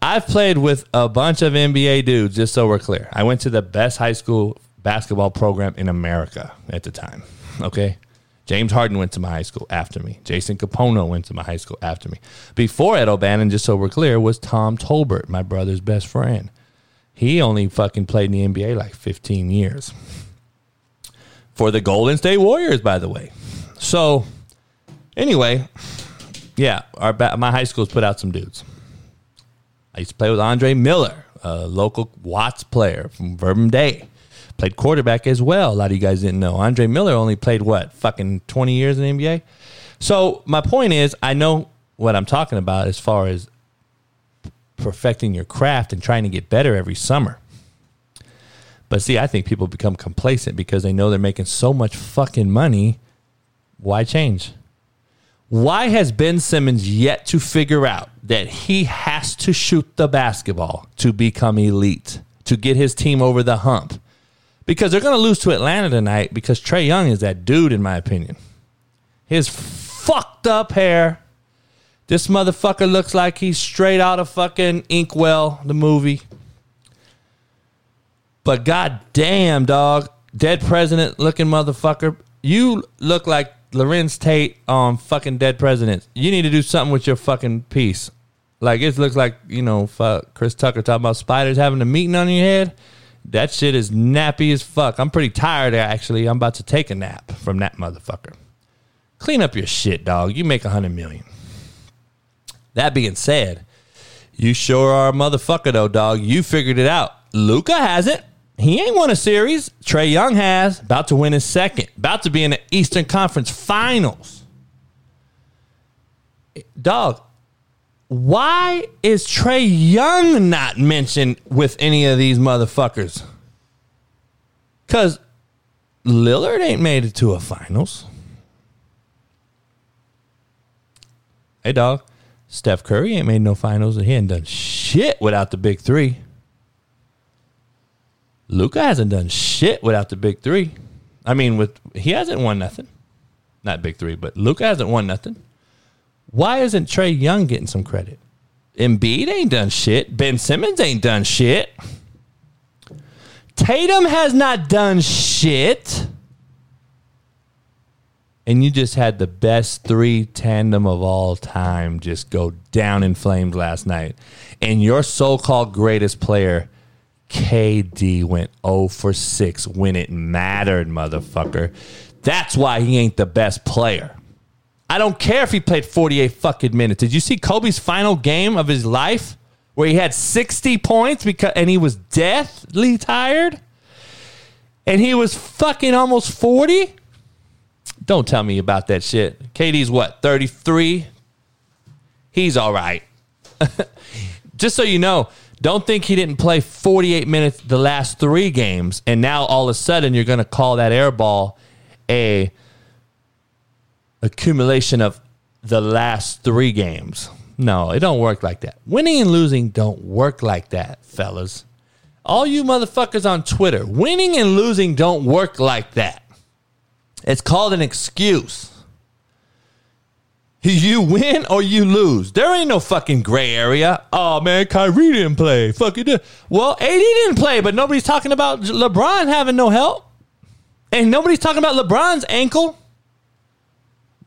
I've played with a bunch of NBA dudes, just so we're clear. I went to the best high school basketball program in America at the time. Okay. James Harden went to my high school after me. Jason Kapono went to my high school after me. Before Ed O'Bannon, just so we're clear, was Tom Tolbert, my brother's best friend. He only fucking played in the NBA like 15 years. For the Golden State Warriors, by the way. So, anyway, yeah, our my high school's put out some dudes. I used to play with Andre Miller, a local Watts player from Verbum Dei. Played quarterback as well. A lot of you guys didn't know. Andre Miller only played what, fucking 20 years in the NBA? So, my point is, I know what I'm talking about as far as perfecting your craft and trying to get better every summer. But see, I think people become complacent because they know they're making so much fucking money why change? Why has Ben Simmons yet to figure out that he has to shoot the basketball to become elite, to get his team over the hump? Because they're going to lose to Atlanta tonight because Trae Young is that dude, in my opinion. His fucked up hair. This motherfucker looks like he's straight out of fucking Inkwell, the movie. But god damn, dog, dead president looking motherfucker. You look like Larenz Tate on fucking Dead Presidents. You need to do something with your fucking piece. Like it looks like you know, fuck Chris Tucker talking about spiders having a meeting on your head. That shit is nappy as fuck. I'm pretty tired actually. I'm about to take a nap from that motherfucker. Clean up your shit, dog. You make a hundred million. That being said, you sure are a motherfucker though, dog. You figured it out. Luka hasn't. He ain't won a series. Trae Young has. About to win his second. About to be in the Eastern Conference Finals. Dog, why is Trae Young not mentioned with any of these motherfuckers? Because Lillard ain't made it to a finals. Hey, dog. Steph Curry ain't made no finals, and he ain't done shit without the big three. Luka hasn't done shit without the big three. I mean, with he hasn't won nothing. Not big three, but Luka hasn't won nothing. Why isn't Trae Young getting some credit? Embiid ain't done shit. Ben Simmons ain't done shit. Tatum has not done shit. And you just had the best three tandem of all time just go down in flames last night. And your so called greatest player KD went 0 for 6 when it mattered, motherfucker. That's why he ain't the best player. I don't care if he played 48 fucking minutes. Did you see Kobe's final game of his life where he had 60 points because and he was deathly tired? And he was fucking almost 40? Don't tell me about that shit. KD's what, 33? He's all right. Just so you know, don't think he didn't play 48 minutes the last three games, and now all of a sudden you're going to call that air ball a accumulation of the last three games. No, it don't work like that. Winning and losing don't work like that, fellas. All you motherfuckers on Twitter, winning and losing don't work like that. It's called an excuse. You win or you lose. There ain't no fucking gray area. Oh man, Kyrie didn't play. Fuck it. Well, AD didn't play, but nobody's talking about LeBron having no help. And nobody's talking about LeBron's ankle.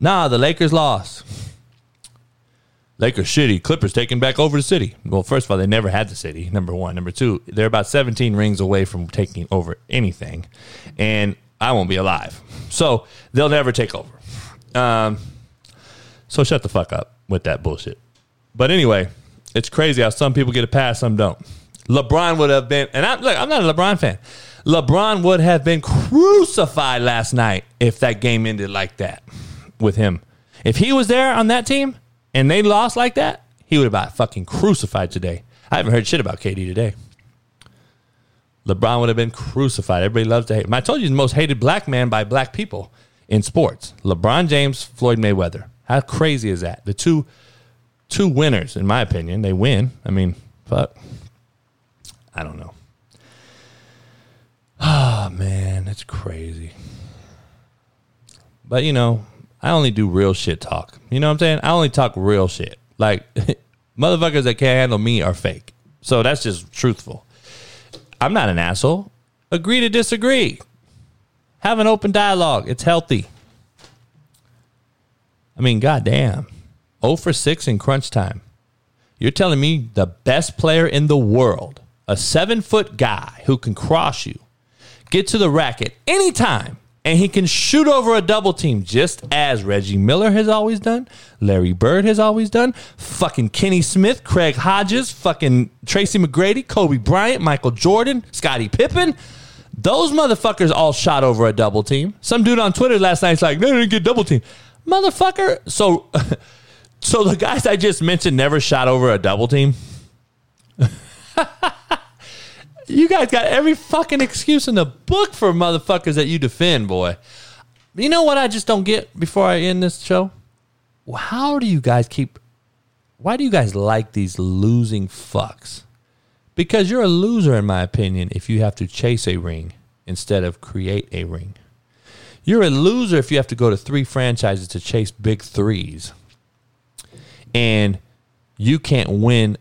Nah, the Lakers lost. Lakers shitty. Clippers taking back over the city. Well, first of all, they never had the city. Number one. Number two, they're about 17 rings away from taking over anything. And I won't be alive. So they'll never take over. Um, so shut the fuck up with that bullshit. But anyway, it's crazy how some people get a pass, some don't. LeBron would have been, and I'm look, I'm not a LeBron fan. LeBron would have been crucified last night if that game ended like that with him. If he was there on that team and they lost like that, he would have been fucking crucified today. I haven't heard shit about KD today. LeBron would have been crucified. Everybody loves to hate him. I told you he's the most hated black man by black people in sports. LeBron James, Floyd Mayweather. How crazy is that? The two two winners, in my opinion. They win. I mean, fuck. I don't know. Ah, oh, man, it's crazy. But you know, I only do real shit talk. You know what I'm saying? I only talk real shit. Like motherfuckers that can't handle me are fake. So that's just truthful. I'm not an asshole. Agree to disagree. Have an open dialogue. It's healthy. I mean, goddamn. 0 for 6 in crunch time. You're telling me the best player in the world, a seven foot guy who can cross you, get to the racket anytime, and he can shoot over a double team just as Reggie Miller has always done, Larry Bird has always done, fucking Kenny Smith, Craig Hodges, fucking Tracy McGrady, Kobe Bryant, Michael Jordan, Scottie Pippen. Those motherfuckers all shot over a double team. Some dude on Twitter last night night's like, no, they didn't get double team motherfucker. So, so the guys I just mentioned never shot over a double team. you guys got every fucking excuse in the book for motherfuckers that you defend, boy. You know what I just don't get before I end this show? how do you guys keep why do you guys like these losing fucks? Because you're a loser, in my opinion, if you have to chase a ring instead of create a ring. You're a loser if you have to go to three franchises to chase big threes. And you can't win.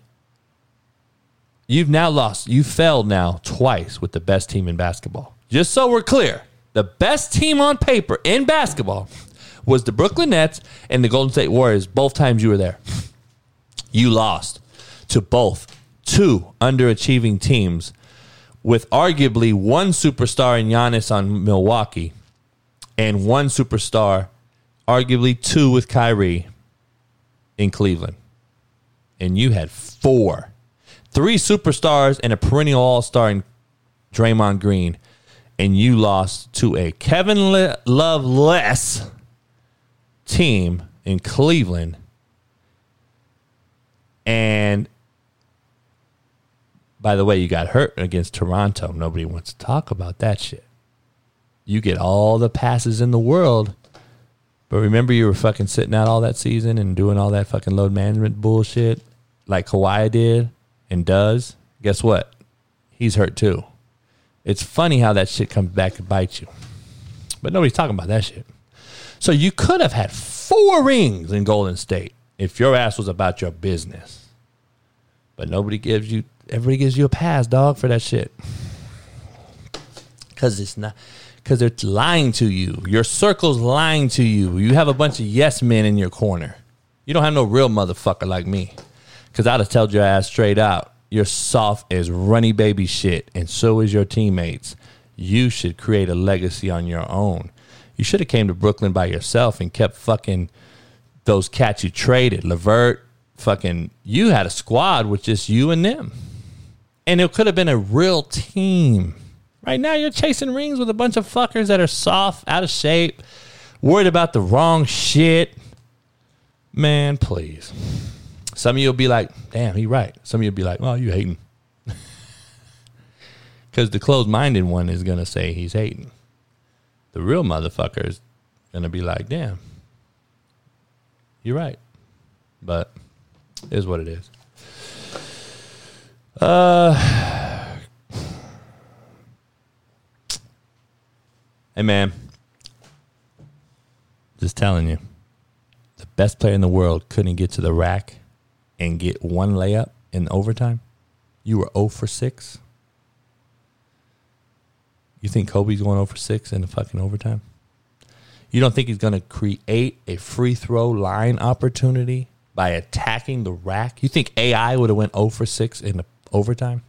You've now lost. You failed now twice with the best team in basketball. Just so we're clear, the best team on paper in basketball was the Brooklyn Nets and the Golden State Warriors. Both times you were there you lost to both two underachieving teams with arguably one superstar in Giannis on Milwaukee and one superstar, arguably two with Kyrie in Cleveland. And you had four. Three superstars and a perennial all star in Draymond Green. And you lost to a Kevin Love less team in Cleveland and by the way, you got hurt against Toronto. Nobody wants to talk about that shit. You get all the passes in the world, but remember you were fucking sitting out all that season and doing all that fucking load management bullshit like Kawhi did and does. Guess what? He's hurt too. It's funny how that shit comes back and bites you. But nobody's talking about that shit. So you could have had four rings in Golden State if your ass was about your business. But nobody gives you, everybody gives you a pass, dog, for that shit. Because it's not, because they're lying to you. Your circle's lying to you. You have a bunch of yes men in your corner. You don't have no real motherfucker like me. Because I'd have told your ass straight out, you're soft as runny baby shit, and so is your teammates. You should create a legacy on your own. You should have came to Brooklyn by yourself and kept fucking those cats you traded, LeVert, fucking, you had a squad with just you and them. And it could have been a real team. Right now, you're chasing rings with a bunch of fuckers that are soft, out of shape, worried about the wrong shit. Man, please. Some of you will be like, damn, he right. Some of you will be like, well, you hating. Because the closed minded one is going to say he's hating. The real motherfucker is going to be like, damn, you're right. But is what it is. Uh, hey, man. Just telling you. The best player in the world couldn't get to the rack and get one layup in overtime. You were 0 for 6. You think Kobe's going 0 for 6 in the fucking overtime? You don't think he's going to create a free throw line opportunity by attacking the rack? You think AI would have went 0 for 6 in the overtime?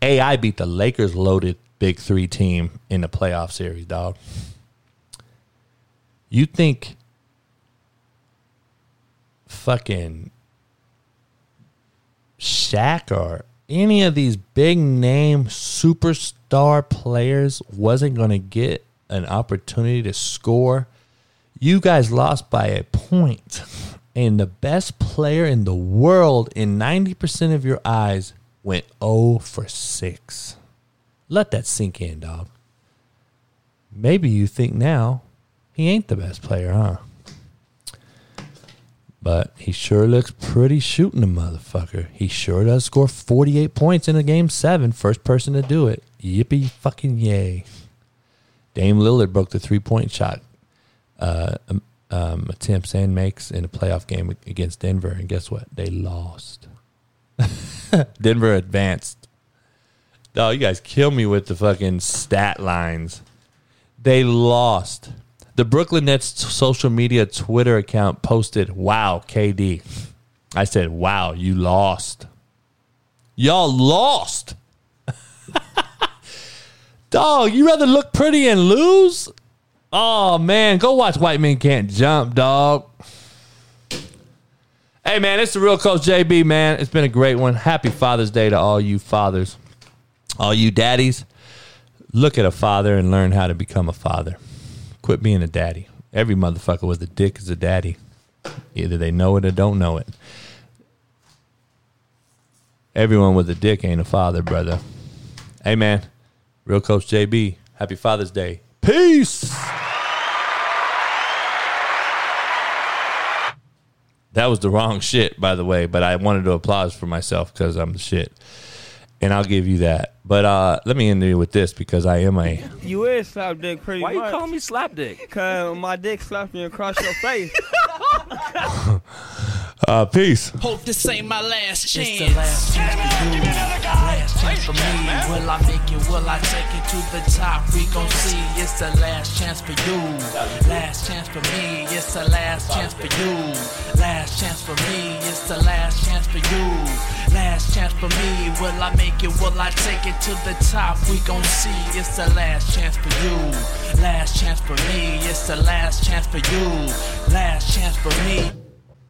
AI beat the Lakers loaded big 3 team in the playoff series, dog. You think fucking Shaq or any of these big name superstar players wasn't going to get an opportunity to score. You guys lost by a point, and the best player in the world in 90% of your eyes went 0 for 6. Let that sink in, dog. Maybe you think now he ain't the best player, huh? But he sure looks pretty shooting the motherfucker. He sure does score 48 points in a game seven. First person to do it. Yippee fucking yay. Dame Lillard broke the three point shot uh, um, um, attempts and makes in a playoff game against Denver, and guess what? They lost. Denver advanced. Oh, you guys kill me with the fucking stat lines. They lost. The Brooklyn Nets social media Twitter account posted, "Wow, KD." I said, "Wow, you lost. Y'all lost." Dog, you rather look pretty and lose? Oh man, go watch White Men Can't Jump, dog. Hey man, it's the real coach JB, man. It's been a great one. Happy Father's Day to all you fathers, all you daddies. Look at a father and learn how to become a father. Quit being a daddy. Every motherfucker with a dick is a daddy. Either they know it or don't know it. Everyone with a dick ain't a father, brother. Hey man. Real Coach JB, happy Father's Day. Peace. That was the wrong shit, by the way. But I wanted to applause for myself because I'm the shit, and I'll give you that. But uh, let me end you with this because I am a. You is slap dick pretty Why much. you call me slap dick? Cause my dick slapped me across your face. Uh, peace. Hope this ain't my last chance. It's the last chance for you. Last chance for me. Will I make it? Will I take it to the top? We gon' see. It's the last chance for you. Last chance for me. It's the last chance for you. Last chance for me. It's the last chance for you. Last chance for me. Will I make it? Will I take it to the top? We gon' see. It's the last chance for you. Last chance for me. It's the last chance for you. Last chance for me.